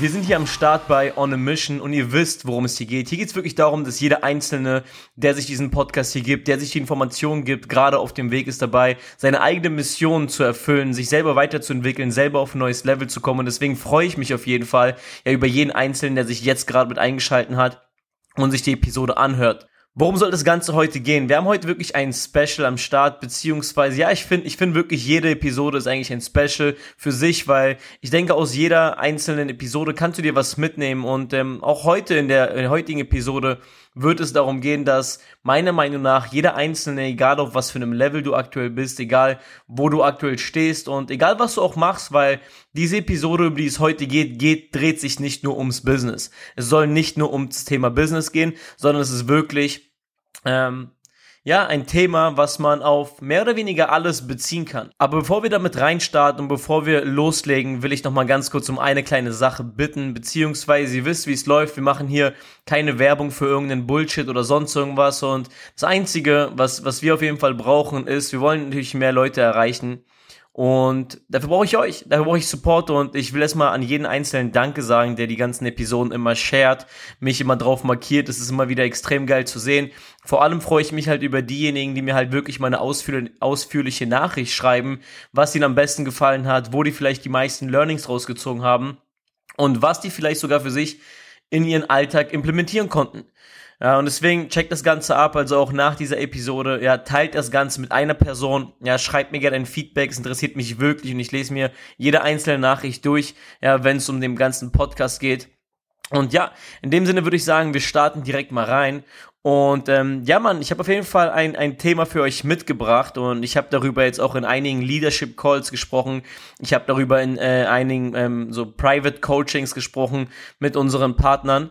Wir sind hier am Start bei On a Mission und ihr wisst, worum es hier geht. Hier geht es wirklich darum, dass jeder Einzelne, der sich diesen Podcast hier gibt, der sich die Informationen gibt, gerade auf dem Weg ist dabei, seine eigene Mission zu erfüllen, sich selber weiterzuentwickeln, selber auf ein neues Level zu kommen. Und deswegen freue ich mich auf jeden Fall ja über jeden Einzelnen, der sich jetzt gerade mit eingeschalten hat und sich die Episode anhört. Worum soll das Ganze heute gehen? Wir haben heute wirklich ein Special am Start, beziehungsweise, ja, ich finde, ich finde wirklich jede Episode ist eigentlich ein Special für sich, weil ich denke, aus jeder einzelnen Episode kannst du dir was mitnehmen und ähm, auch heute in der, in der heutigen Episode wird es darum gehen, dass meiner Meinung nach jeder Einzelne, egal auf was für einem Level du aktuell bist, egal wo du aktuell stehst und egal was du auch machst, weil diese Episode, über die es heute geht, geht, dreht sich nicht nur ums Business. Es soll nicht nur ums Thema Business gehen, sondern es ist wirklich ähm, ja, ein Thema, was man auf mehr oder weniger alles beziehen kann. Aber bevor wir damit reinstarten und bevor wir loslegen, will ich noch mal ganz kurz um eine kleine Sache bitten, beziehungsweise ihr wisst, wie es läuft. Wir machen hier keine Werbung für irgendeinen Bullshit oder sonst irgendwas und das Einzige, was, was wir auf jeden Fall brauchen, ist, wir wollen natürlich mehr Leute erreichen und dafür brauche ich euch, dafür brauche ich Support und ich will erstmal an jeden einzelnen Danke sagen, der die ganzen Episoden immer shared, mich immer drauf markiert. Es ist immer wieder extrem geil zu sehen. Vor allem freue ich mich halt über diejenigen, die mir halt wirklich meine ausführliche Nachricht schreiben, was ihnen am besten gefallen hat, wo die vielleicht die meisten Learnings rausgezogen haben und was die vielleicht sogar für sich in ihren Alltag implementieren konnten. Ja, und deswegen checkt das Ganze ab, also auch nach dieser Episode, ja, teilt das Ganze mit einer Person, ja, schreibt mir gerne ein Feedback, es interessiert mich wirklich und ich lese mir jede einzelne Nachricht durch, ja, wenn es um den ganzen Podcast geht. Und ja, in dem Sinne würde ich sagen, wir starten direkt mal rein. Und ähm, ja, Mann, ich habe auf jeden Fall ein, ein Thema für euch mitgebracht und ich habe darüber jetzt auch in einigen Leadership Calls gesprochen. Ich habe darüber in äh, einigen ähm, so Private Coachings gesprochen mit unseren Partnern.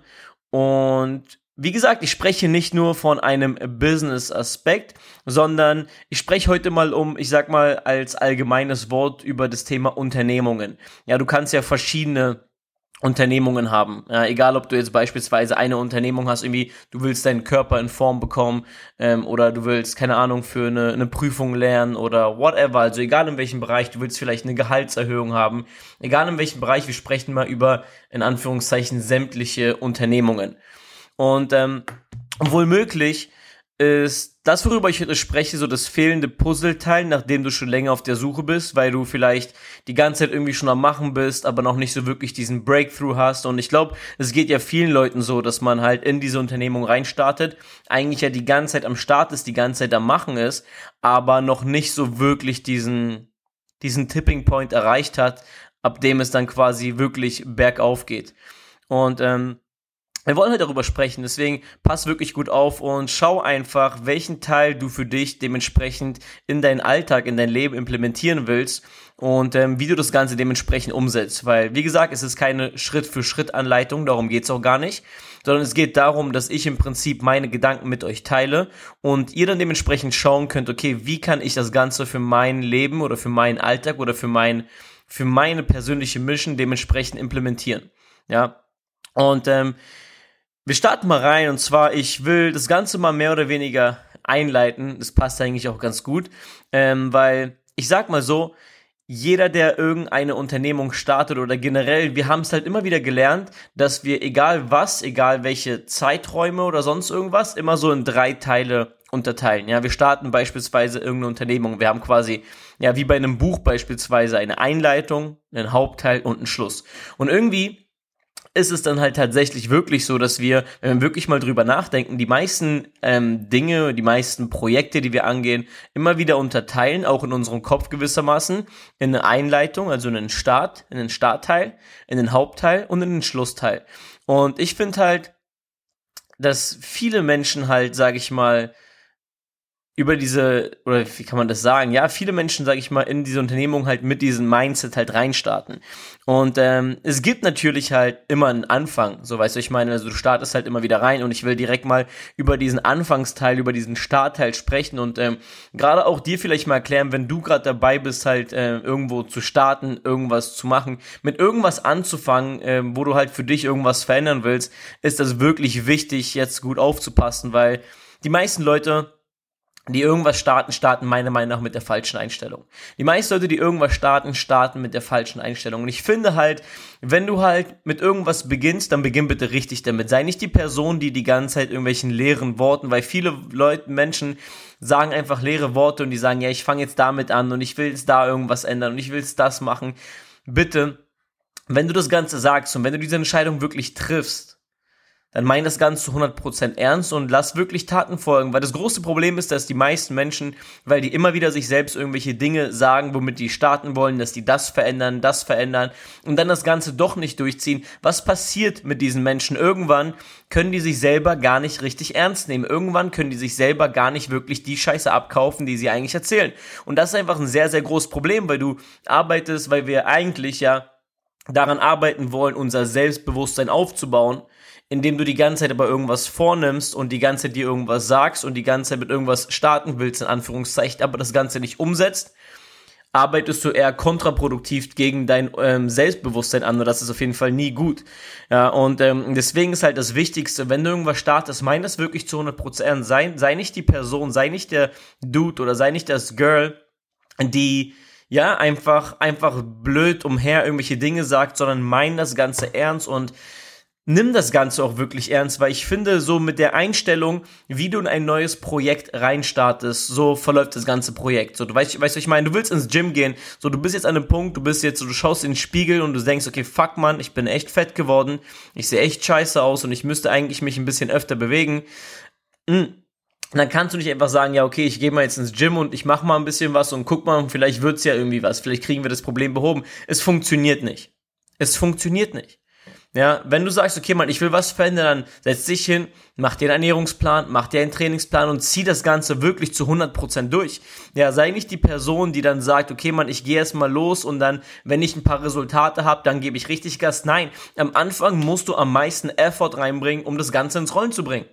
Und wie gesagt, ich spreche nicht nur von einem Business-Aspekt, sondern ich spreche heute mal um, ich sag mal, als allgemeines Wort über das Thema Unternehmungen. Ja, du kannst ja verschiedene Unternehmungen haben. Ja, egal, ob du jetzt beispielsweise eine Unternehmung hast, irgendwie, du willst deinen Körper in Form bekommen ähm, oder du willst, keine Ahnung, für eine, eine Prüfung lernen oder whatever. Also egal in welchem Bereich, du willst vielleicht eine Gehaltserhöhung haben. Egal in welchem Bereich, wir sprechen mal über, in Anführungszeichen, sämtliche Unternehmungen. Und ähm, wohl möglich ist das, worüber ich heute spreche, so das fehlende Puzzleteil, nachdem du schon länger auf der Suche bist, weil du vielleicht die ganze Zeit irgendwie schon am Machen bist, aber noch nicht so wirklich diesen Breakthrough hast. Und ich glaube, es geht ja vielen Leuten so, dass man halt in diese Unternehmung reinstartet, eigentlich ja die ganze Zeit am Start ist, die ganze Zeit am Machen ist, aber noch nicht so wirklich diesen, diesen Tipping Point erreicht hat, ab dem es dann quasi wirklich bergauf geht. Und ähm, wir wollen heute darüber sprechen, deswegen pass wirklich gut auf und schau einfach, welchen Teil du für dich dementsprechend in deinen Alltag, in dein Leben implementieren willst und ähm, wie du das Ganze dementsprechend umsetzt. Weil, wie gesagt, es ist keine Schritt-für-Schritt-Anleitung, darum geht's auch gar nicht, sondern es geht darum, dass ich im Prinzip meine Gedanken mit euch teile und ihr dann dementsprechend schauen könnt, okay, wie kann ich das Ganze für mein Leben oder für meinen Alltag oder für mein, für meine persönliche Mission dementsprechend implementieren. Ja. Und ähm, wir starten mal rein und zwar, ich will das Ganze mal mehr oder weniger einleiten. Das passt eigentlich auch ganz gut, ähm, weil ich sag mal so, jeder, der irgendeine Unternehmung startet oder generell, wir haben es halt immer wieder gelernt, dass wir egal was, egal welche Zeiträume oder sonst irgendwas, immer so in drei Teile unterteilen. Ja, wir starten beispielsweise irgendeine Unternehmung. Wir haben quasi, ja, wie bei einem Buch beispielsweise eine Einleitung, einen Hauptteil und einen Schluss. Und irgendwie ist es dann halt tatsächlich wirklich so, dass wir, wenn wir wirklich mal drüber nachdenken, die meisten ähm, Dinge, die meisten Projekte, die wir angehen, immer wieder unterteilen, auch in unserem Kopf gewissermaßen, in eine Einleitung, also in einen Start, in einen Startteil, in den Hauptteil und in den Schlussteil. Und ich finde halt, dass viele Menschen halt, sage ich mal, über diese, oder wie kann man das sagen? Ja, viele Menschen, sage ich mal, in diese Unternehmung halt mit diesem Mindset halt reinstarten. Und ähm, es gibt natürlich halt immer einen Anfang, so weißt du, ich meine, also du startest halt immer wieder rein und ich will direkt mal über diesen Anfangsteil, über diesen Startteil sprechen und ähm, gerade auch dir vielleicht mal erklären, wenn du gerade dabei bist, halt äh, irgendwo zu starten, irgendwas zu machen, mit irgendwas anzufangen, äh, wo du halt für dich irgendwas verändern willst, ist das wirklich wichtig, jetzt gut aufzupassen, weil die meisten Leute die irgendwas starten, starten meiner Meinung nach mit der falschen Einstellung. Die meisten Leute, die irgendwas starten, starten mit der falschen Einstellung. Und ich finde halt, wenn du halt mit irgendwas beginnst, dann beginn bitte richtig damit. Sei nicht die Person, die die ganze Zeit irgendwelchen leeren Worten, weil viele Leute, Menschen sagen einfach leere Worte und die sagen, ja, ich fange jetzt damit an und ich will jetzt da irgendwas ändern und ich will jetzt das machen. Bitte, wenn du das Ganze sagst und wenn du diese Entscheidung wirklich triffst, dann mein das Ganze zu 100% ernst und lass wirklich Taten folgen, weil das große Problem ist, dass die meisten Menschen, weil die immer wieder sich selbst irgendwelche Dinge sagen, womit die starten wollen, dass die das verändern, das verändern und dann das Ganze doch nicht durchziehen. Was passiert mit diesen Menschen? Irgendwann können die sich selber gar nicht richtig ernst nehmen. Irgendwann können die sich selber gar nicht wirklich die Scheiße abkaufen, die sie eigentlich erzählen. Und das ist einfach ein sehr, sehr großes Problem, weil du arbeitest, weil wir eigentlich ja daran arbeiten wollen, unser Selbstbewusstsein aufzubauen indem du die ganze Zeit aber irgendwas vornimmst und die ganze Zeit dir irgendwas sagst und die ganze Zeit mit irgendwas starten willst, in Anführungszeichen, aber das Ganze nicht umsetzt, arbeitest du eher kontraproduktiv gegen dein ähm, Selbstbewusstsein an und das ist auf jeden Fall nie gut. Ja, und ähm, deswegen ist halt das Wichtigste, wenn du irgendwas startest, mein das wirklich zu 100%, sei, sei nicht die Person, sei nicht der Dude oder sei nicht das Girl, die ja, einfach, einfach blöd umher irgendwelche Dinge sagt, sondern mein das Ganze ernst und nimm das Ganze auch wirklich ernst, weil ich finde, so mit der Einstellung, wie du in ein neues Projekt reinstartest, so verläuft das ganze Projekt. So, du weißt, weißt du, ich meine, du willst ins Gym gehen, so, du bist jetzt an einem Punkt, du bist jetzt, so, du schaust in den Spiegel und du denkst, okay, fuck man, ich bin echt fett geworden, ich sehe echt scheiße aus und ich müsste eigentlich mich ein bisschen öfter bewegen. Mhm dann kannst du nicht einfach sagen, ja, okay, ich gehe mal jetzt ins Gym und ich mache mal ein bisschen was und guck mal, vielleicht wird's ja irgendwie was, vielleicht kriegen wir das Problem behoben. Es funktioniert nicht. Es funktioniert nicht. Ja, wenn du sagst, okay, Mann, ich will was verändern, dann setz dich hin, mach dir einen Ernährungsplan, mach dir einen Trainingsplan und zieh das Ganze wirklich zu 100% durch. Ja, sei nicht die Person, die dann sagt, okay, Mann, ich gehe erstmal los und dann, wenn ich ein paar Resultate habe, dann gebe ich richtig Gas. Nein, am Anfang musst du am meisten Effort reinbringen, um das Ganze ins Rollen zu bringen.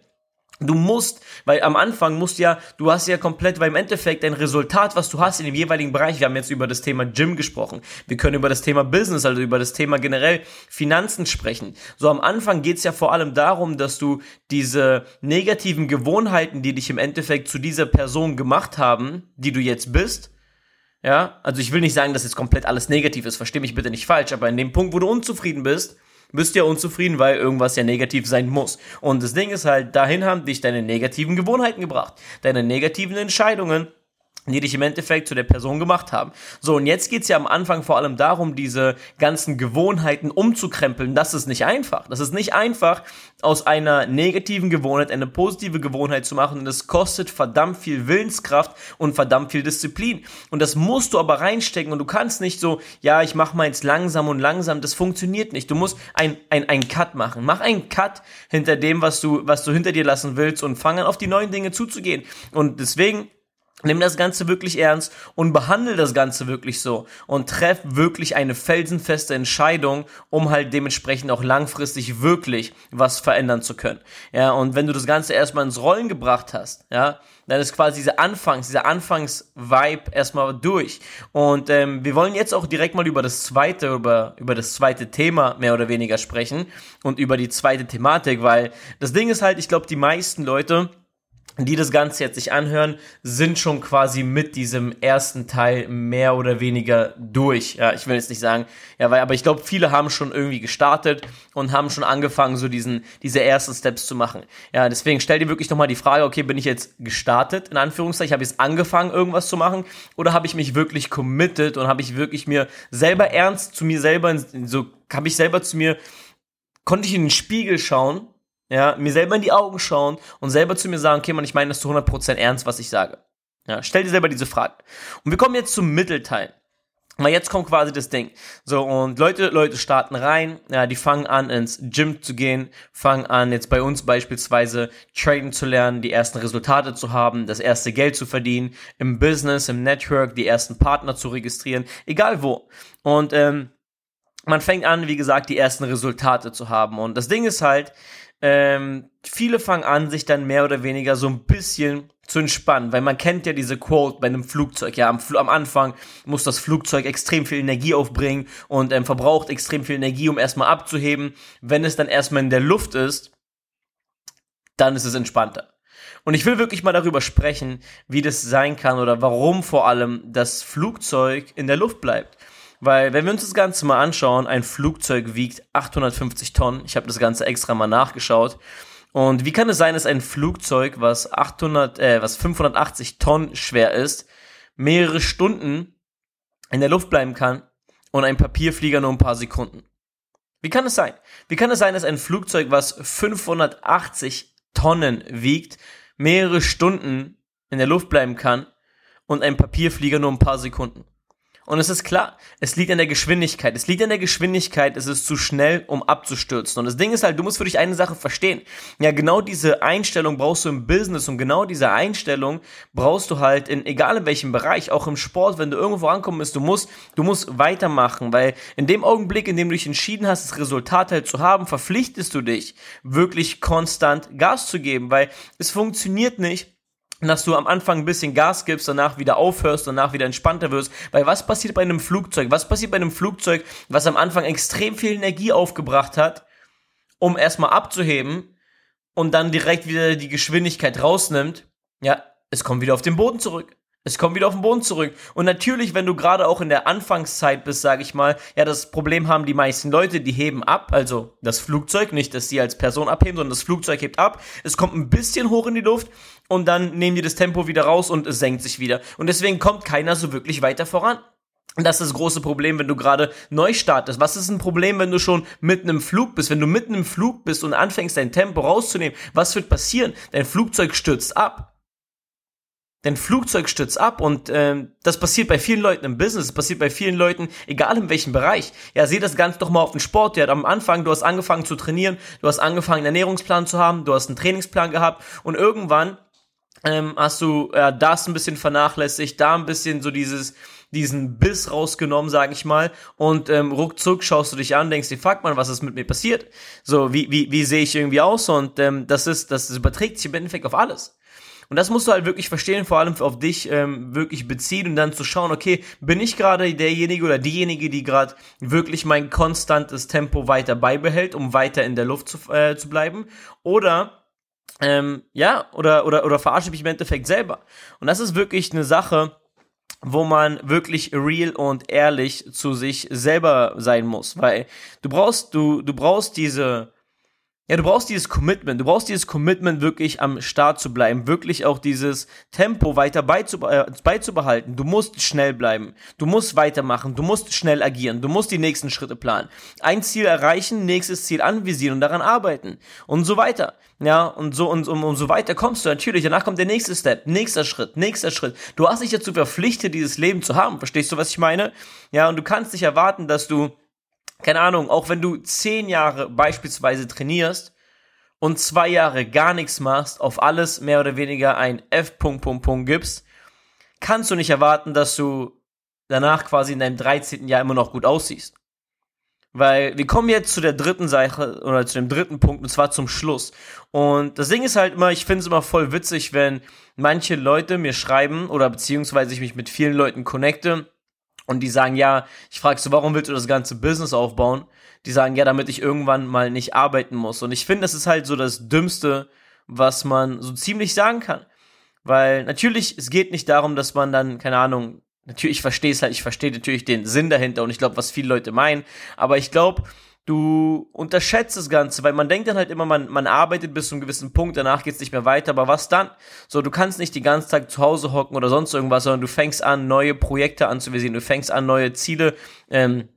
Du musst, weil am Anfang musst ja, du hast ja komplett, weil im Endeffekt dein Resultat, was du hast in dem jeweiligen Bereich, wir haben jetzt über das Thema Gym gesprochen, wir können über das Thema Business, also über das Thema generell Finanzen sprechen. So am Anfang geht's ja vor allem darum, dass du diese negativen Gewohnheiten, die dich im Endeffekt zu dieser Person gemacht haben, die du jetzt bist, ja, also ich will nicht sagen, dass jetzt komplett alles negativ ist, versteh mich bitte nicht falsch, aber in dem Punkt, wo du unzufrieden bist, bist ja unzufrieden, weil irgendwas ja negativ sein muss. Und das Ding ist halt, dahin haben dich deine negativen Gewohnheiten gebracht, deine negativen Entscheidungen die dich im Endeffekt zu der Person gemacht haben. So, und jetzt geht's ja am Anfang vor allem darum, diese ganzen Gewohnheiten umzukrempeln. Das ist nicht einfach. Das ist nicht einfach, aus einer negativen Gewohnheit eine positive Gewohnheit zu machen. Und das kostet verdammt viel Willenskraft und verdammt viel Disziplin. Und das musst du aber reinstecken. Und du kannst nicht so, ja, ich mach mal jetzt langsam und langsam. Das funktioniert nicht. Du musst ein, ein, ein Cut machen. Mach einen Cut hinter dem, was du, was du hinter dir lassen willst und fang an, auf die neuen Dinge zuzugehen. Und deswegen Nimm das Ganze wirklich ernst und behandle das Ganze wirklich so und treff wirklich eine felsenfeste Entscheidung, um halt dementsprechend auch langfristig wirklich was verändern zu können. Ja, und wenn du das Ganze erstmal ins Rollen gebracht hast, ja, dann ist quasi dieser Anfangs, dieser Anfangs-Vibe erstmal durch. Und ähm, wir wollen jetzt auch direkt mal über das zweite, über, über das zweite Thema mehr oder weniger sprechen und über die zweite Thematik, weil das Ding ist halt, ich glaube, die meisten Leute, die das Ganze jetzt sich anhören, sind schon quasi mit diesem ersten Teil mehr oder weniger durch. Ja, ich will jetzt nicht sagen, ja, weil, aber ich glaube, viele haben schon irgendwie gestartet und haben schon angefangen, so diesen, diese ersten Steps zu machen. Ja, deswegen stell dir wirklich nochmal die Frage, okay, bin ich jetzt gestartet, in Anführungszeichen, habe ich jetzt angefangen, irgendwas zu machen, oder habe ich mich wirklich committed und habe ich wirklich mir selber ernst zu mir selber, so, habe ich selber zu mir, konnte ich in den Spiegel schauen ja, mir selber in die Augen schauen und selber zu mir sagen, okay, man, ich meine das zu 100% ernst, was ich sage. Ja, stell dir selber diese Frage. Und wir kommen jetzt zum Mittelteil. Weil jetzt kommt quasi das Ding. So, und Leute, Leute starten rein, ja, die fangen an, ins Gym zu gehen, fangen an, jetzt bei uns beispielsweise traden zu lernen, die ersten Resultate zu haben, das erste Geld zu verdienen, im Business, im Network, die ersten Partner zu registrieren, egal wo. Und ähm, man fängt an, wie gesagt, die ersten Resultate zu haben. Und das Ding ist halt, ähm, viele fangen an, sich dann mehr oder weniger so ein bisschen zu entspannen, weil man kennt ja diese Quote bei einem Flugzeug. Ja, am, am Anfang muss das Flugzeug extrem viel Energie aufbringen und ähm, verbraucht extrem viel Energie, um erstmal abzuheben. Wenn es dann erstmal in der Luft ist, dann ist es entspannter. Und ich will wirklich mal darüber sprechen, wie das sein kann oder warum vor allem das Flugzeug in der Luft bleibt. Weil, wenn wir uns das Ganze mal anschauen, ein Flugzeug wiegt 850 Tonnen. Ich habe das Ganze extra mal nachgeschaut. Und wie kann es sein, dass ein Flugzeug, was 800, äh, was 580 Tonnen schwer ist, mehrere Stunden in der Luft bleiben kann und ein Papierflieger nur ein paar Sekunden? Wie kann es sein? Wie kann es sein, dass ein Flugzeug, was 580 Tonnen wiegt, mehrere Stunden in der Luft bleiben kann und ein Papierflieger nur ein paar Sekunden? Und es ist klar, es liegt an der Geschwindigkeit. Es liegt an der Geschwindigkeit, es ist zu schnell, um abzustürzen. Und das Ding ist halt, du musst für dich eine Sache verstehen. Ja, genau diese Einstellung brauchst du im Business und genau diese Einstellung brauchst du halt in, egal in welchem Bereich, auch im Sport, wenn du irgendwo rankommen bist, du musst, du musst weitermachen, weil in dem Augenblick, in dem du dich entschieden hast, das Resultat halt zu haben, verpflichtest du dich, wirklich konstant Gas zu geben, weil es funktioniert nicht, dass du am Anfang ein bisschen Gas gibst, danach wieder aufhörst, danach wieder entspannter wirst. Weil was passiert bei einem Flugzeug? Was passiert bei einem Flugzeug, was am Anfang extrem viel Energie aufgebracht hat, um erstmal abzuheben und dann direkt wieder die Geschwindigkeit rausnimmt? Ja, es kommt wieder auf den Boden zurück. Es kommt wieder auf den Boden zurück. Und natürlich, wenn du gerade auch in der Anfangszeit bist, sage ich mal, ja, das Problem haben die meisten Leute, die heben ab, also das Flugzeug, nicht, dass sie als Person abheben, sondern das Flugzeug hebt ab. Es kommt ein bisschen hoch in die Luft und dann nehmen die das Tempo wieder raus und es senkt sich wieder. Und deswegen kommt keiner so wirklich weiter voran. Das ist das große Problem, wenn du gerade neu startest. Was ist ein Problem, wenn du schon mitten im Flug bist? Wenn du mitten im Flug bist und anfängst, dein Tempo rauszunehmen, was wird passieren? Dein Flugzeug stürzt ab. Dein Flugzeug stürzt ab und äh, das passiert bei vielen Leuten im Business, das passiert bei vielen Leuten, egal in welchem Bereich. Ja, seh das Ganze doch mal auf den Sport. Ja, am Anfang, du hast angefangen zu trainieren, du hast angefangen, einen Ernährungsplan zu haben, du hast einen Trainingsplan gehabt und irgendwann ähm, hast du ja, das ein bisschen vernachlässigt, da ein bisschen so dieses diesen Biss rausgenommen, sag ich mal, und ähm, ruckzuck schaust du dich an, denkst dir, fuck man, was ist mit mir passiert? So, wie, wie, wie sehe ich irgendwie aus? Und ähm, das ist, das überträgt sich im Endeffekt auf alles. Und das musst du halt wirklich verstehen, vor allem auf dich ähm, wirklich beziehen und dann zu schauen, okay, bin ich gerade derjenige oder diejenige, die gerade wirklich mein konstantes Tempo weiter beibehält, um weiter in der Luft zu, äh, zu bleiben? Oder ähm, ja, oder, oder, oder verarsche mich im Endeffekt selber. Und das ist wirklich eine Sache, wo man wirklich real und ehrlich zu sich selber sein muss, weil du brauchst, du, du brauchst diese, ja, du brauchst dieses Commitment. Du brauchst dieses Commitment, wirklich am Start zu bleiben, wirklich auch dieses Tempo weiter beizube äh, beizubehalten. Du musst schnell bleiben. Du musst weitermachen. Du musst schnell agieren. Du musst die nächsten Schritte planen. Ein Ziel erreichen, nächstes Ziel anvisieren und daran arbeiten. Und so weiter. Ja, und so und, und, und so weiter kommst du natürlich. Danach kommt der nächste Step, nächster Schritt, nächster Schritt. Du hast dich dazu verpflichtet, dieses Leben zu haben. Verstehst du, was ich meine? Ja, und du kannst nicht erwarten, dass du keine Ahnung, auch wenn du zehn Jahre beispielsweise trainierst und zwei Jahre gar nichts machst, auf alles mehr oder weniger ein F. Punkt, Punkt, Punkt gibst, kannst du nicht erwarten, dass du danach quasi in deinem 13. Jahr immer noch gut aussiehst. Weil wir kommen jetzt zu der dritten Sache oder zu dem dritten Punkt und zwar zum Schluss. Und das Ding ist halt immer, ich finde es immer voll witzig, wenn manche Leute mir schreiben oder beziehungsweise ich mich mit vielen Leuten connecte und die sagen, ja, ich frage so, warum willst du das ganze Business aufbauen? Die sagen, ja, damit ich irgendwann mal nicht arbeiten muss. Und ich finde, das ist halt so das Dümmste, was man so ziemlich sagen kann. Weil natürlich, es geht nicht darum, dass man dann, keine Ahnung, natürlich, ich verstehe es halt, ich verstehe natürlich den Sinn dahinter und ich glaube, was viele Leute meinen. Aber ich glaube, du unterschätzt das Ganze, weil man denkt dann halt immer, man, man arbeitet bis zu einem gewissen Punkt, danach geht's nicht mehr weiter, aber was dann? So, du kannst nicht die ganze Zeit zu Hause hocken oder sonst irgendwas, sondern du fängst an, neue Projekte anzuvisieren, du fängst an, neue Ziele ähm,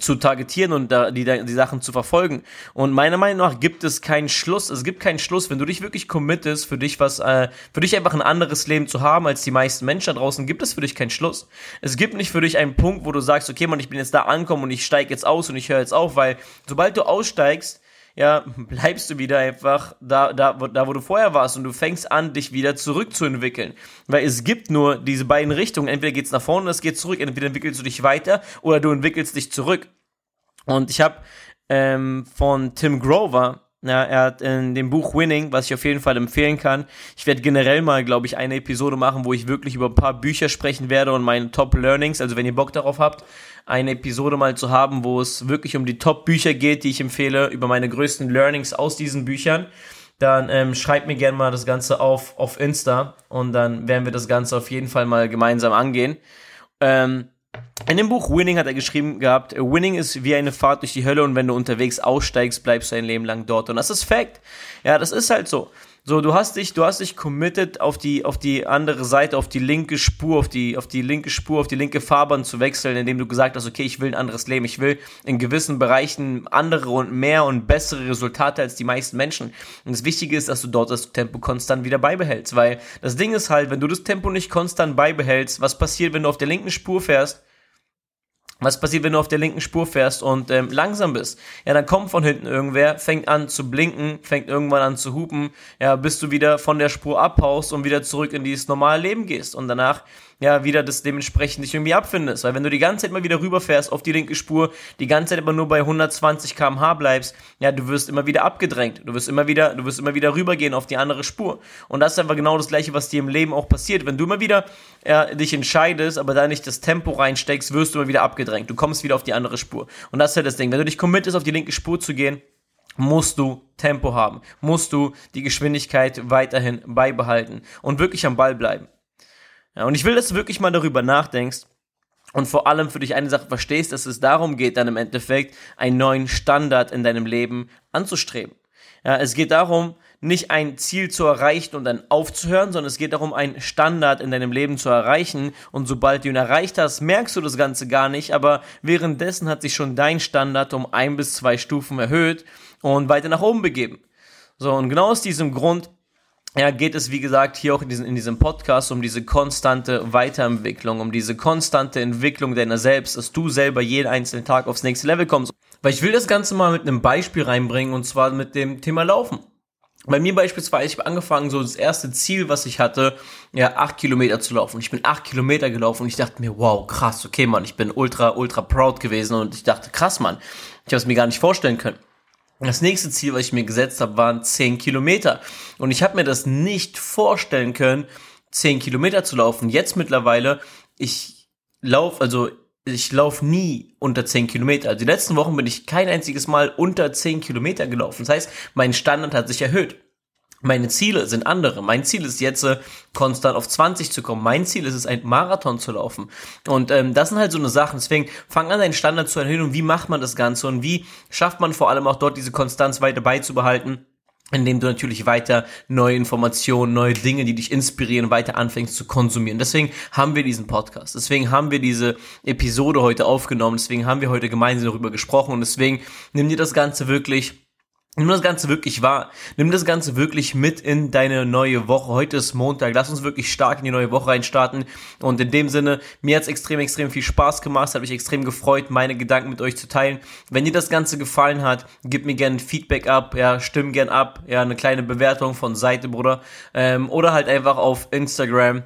zu targetieren und da, die, die Sachen zu verfolgen. Und meiner Meinung nach gibt es keinen Schluss. Es gibt keinen Schluss, wenn du dich wirklich committest, für dich was, äh, für dich einfach ein anderes Leben zu haben als die meisten Menschen da draußen, gibt es für dich keinen Schluss. Es gibt nicht für dich einen Punkt, wo du sagst, okay, man, ich bin jetzt da angekommen und ich steige jetzt aus und ich höre jetzt auf, weil sobald du aussteigst, ja, bleibst du wieder einfach da, da, da, wo du vorher warst und du fängst an, dich wieder zurückzuentwickeln. Weil es gibt nur diese beiden Richtungen. Entweder geht's nach vorne oder es geht zurück. Entweder entwickelst du dich weiter oder du entwickelst dich zurück. Und ich habe ähm, von Tim Grover, ja, er hat in dem Buch Winning, was ich auf jeden Fall empfehlen kann. Ich werde generell mal, glaube ich, eine Episode machen, wo ich wirklich über ein paar Bücher sprechen werde und meine Top Learnings. Also wenn ihr Bock darauf habt, eine Episode mal zu haben, wo es wirklich um die Top Bücher geht, die ich empfehle, über meine größten Learnings aus diesen Büchern dann ähm, schreibt mir gerne mal das Ganze auf, auf Insta und dann werden wir das Ganze auf jeden Fall mal gemeinsam angehen. Ähm, in dem Buch Winning hat er geschrieben gehabt, Winning ist wie eine Fahrt durch die Hölle und wenn du unterwegs aussteigst, bleibst du ein Leben lang dort. Und das ist Fact. Ja, das ist halt so. So, du hast dich, du hast dich committed auf die, auf die andere Seite, auf die linke Spur, auf die, auf die linke Spur, auf die linke Fahrbahn zu wechseln, indem du gesagt hast, okay, ich will ein anderes Leben, ich will in gewissen Bereichen andere und mehr und bessere Resultate als die meisten Menschen. Und das Wichtige ist, dass du dort das Tempo konstant wieder beibehältst, weil das Ding ist halt, wenn du das Tempo nicht konstant beibehältst, was passiert, wenn du auf der linken Spur fährst? Was passiert, wenn du auf der linken Spur fährst und ähm, langsam bist? Ja, dann kommt von hinten irgendwer, fängt an zu blinken, fängt irgendwann an zu hupen, ja, bis du wieder von der Spur abhaust und wieder zurück in dieses normale Leben gehst. Und danach ja, wieder das dementsprechend dich irgendwie abfindest. Weil wenn du die ganze Zeit mal wieder rüberfährst auf die linke Spur, die ganze Zeit aber nur bei 120 kmh bleibst, ja, du wirst immer wieder abgedrängt. Du wirst immer wieder, du wirst immer wieder rübergehen auf die andere Spur. Und das ist einfach genau das Gleiche, was dir im Leben auch passiert. Wenn du immer wieder ja, dich entscheidest, aber da nicht das Tempo reinsteckst, wirst du immer wieder abgedrängt. Du kommst wieder auf die andere Spur. Und das ist ja das Ding. Wenn du dich committest, auf die linke Spur zu gehen, musst du Tempo haben, musst du die Geschwindigkeit weiterhin beibehalten und wirklich am Ball bleiben. Ja, und ich will, dass du wirklich mal darüber nachdenkst und vor allem für dich eine Sache verstehst, dass es darum geht, dann im Endeffekt einen neuen Standard in deinem Leben anzustreben. Ja, es geht darum, nicht ein Ziel zu erreichen und dann aufzuhören, sondern es geht darum, einen Standard in deinem Leben zu erreichen. Und sobald du ihn erreicht hast, merkst du das Ganze gar nicht, aber währenddessen hat sich schon dein Standard um ein bis zwei Stufen erhöht und weiter nach oben begeben. So, und genau aus diesem Grund ja, geht es, wie gesagt, hier auch in, diesem in diesem Podcast um diese konstante Weiterentwicklung, um diese konstante Entwicklung deiner selbst, dass du selber jeden einzelnen Tag aufs nächste Level kommst. Weil ich will das Ganze mal mit einem Beispiel reinbringen und zwar mit dem Thema Laufen. Bei mir beispielsweise, ich habe angefangen, so das erste Ziel, was ich hatte, ja, acht Kilometer zu laufen. Ich bin acht Kilometer gelaufen und ich dachte mir, wow, krass, okay, Mann, ich bin ultra, ultra proud gewesen und ich dachte, krass, Mann, ich habe es mir gar nicht vorstellen können. Das nächste Ziel, was ich mir gesetzt habe, waren 10 Kilometer. Und ich habe mir das nicht vorstellen können, 10 Kilometer zu laufen. Jetzt mittlerweile, ich laufe, also ich laufe nie unter 10 Kilometer. Also die letzten Wochen bin ich kein einziges Mal unter 10 Kilometer gelaufen. Das heißt, mein Standard hat sich erhöht. Meine Ziele sind andere. Mein Ziel ist jetzt äh, konstant auf 20 zu kommen. Mein Ziel ist es, ein Marathon zu laufen. Und ähm, das sind halt so eine Sachen. Deswegen fang an, deinen Standard zu erhöhen und wie macht man das Ganze und wie schafft man vor allem auch dort diese Konstanz weiter beizubehalten indem du natürlich weiter neue Informationen, neue Dinge, die dich inspirieren, weiter anfängst zu konsumieren. Deswegen haben wir diesen Podcast. Deswegen haben wir diese Episode heute aufgenommen. Deswegen haben wir heute gemeinsam darüber gesprochen. Und deswegen nimm dir das Ganze wirklich Nimm das Ganze wirklich wahr. Nimm das Ganze wirklich mit in deine neue Woche. Heute ist Montag. Lass uns wirklich stark in die neue Woche reinstarten. Und in dem Sinne, mir hat's extrem, extrem viel Spaß gemacht. Es hat mich extrem gefreut, meine Gedanken mit euch zu teilen. Wenn dir das Ganze gefallen hat, gib mir gerne Feedback ab. Ja, stimm gern ab. Ja, eine kleine Bewertung von Seite, Bruder. Ähm, oder halt einfach auf Instagram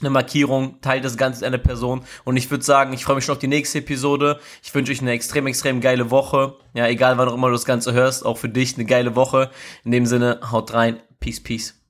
eine Markierung, teilt das Ganze mit einer Person. Und ich würde sagen, ich freue mich schon auf die nächste Episode. Ich wünsche euch eine extrem, extrem geile Woche. Ja, egal wann auch immer du das Ganze hörst, auch für dich eine geile Woche. In dem Sinne, haut rein. Peace, peace.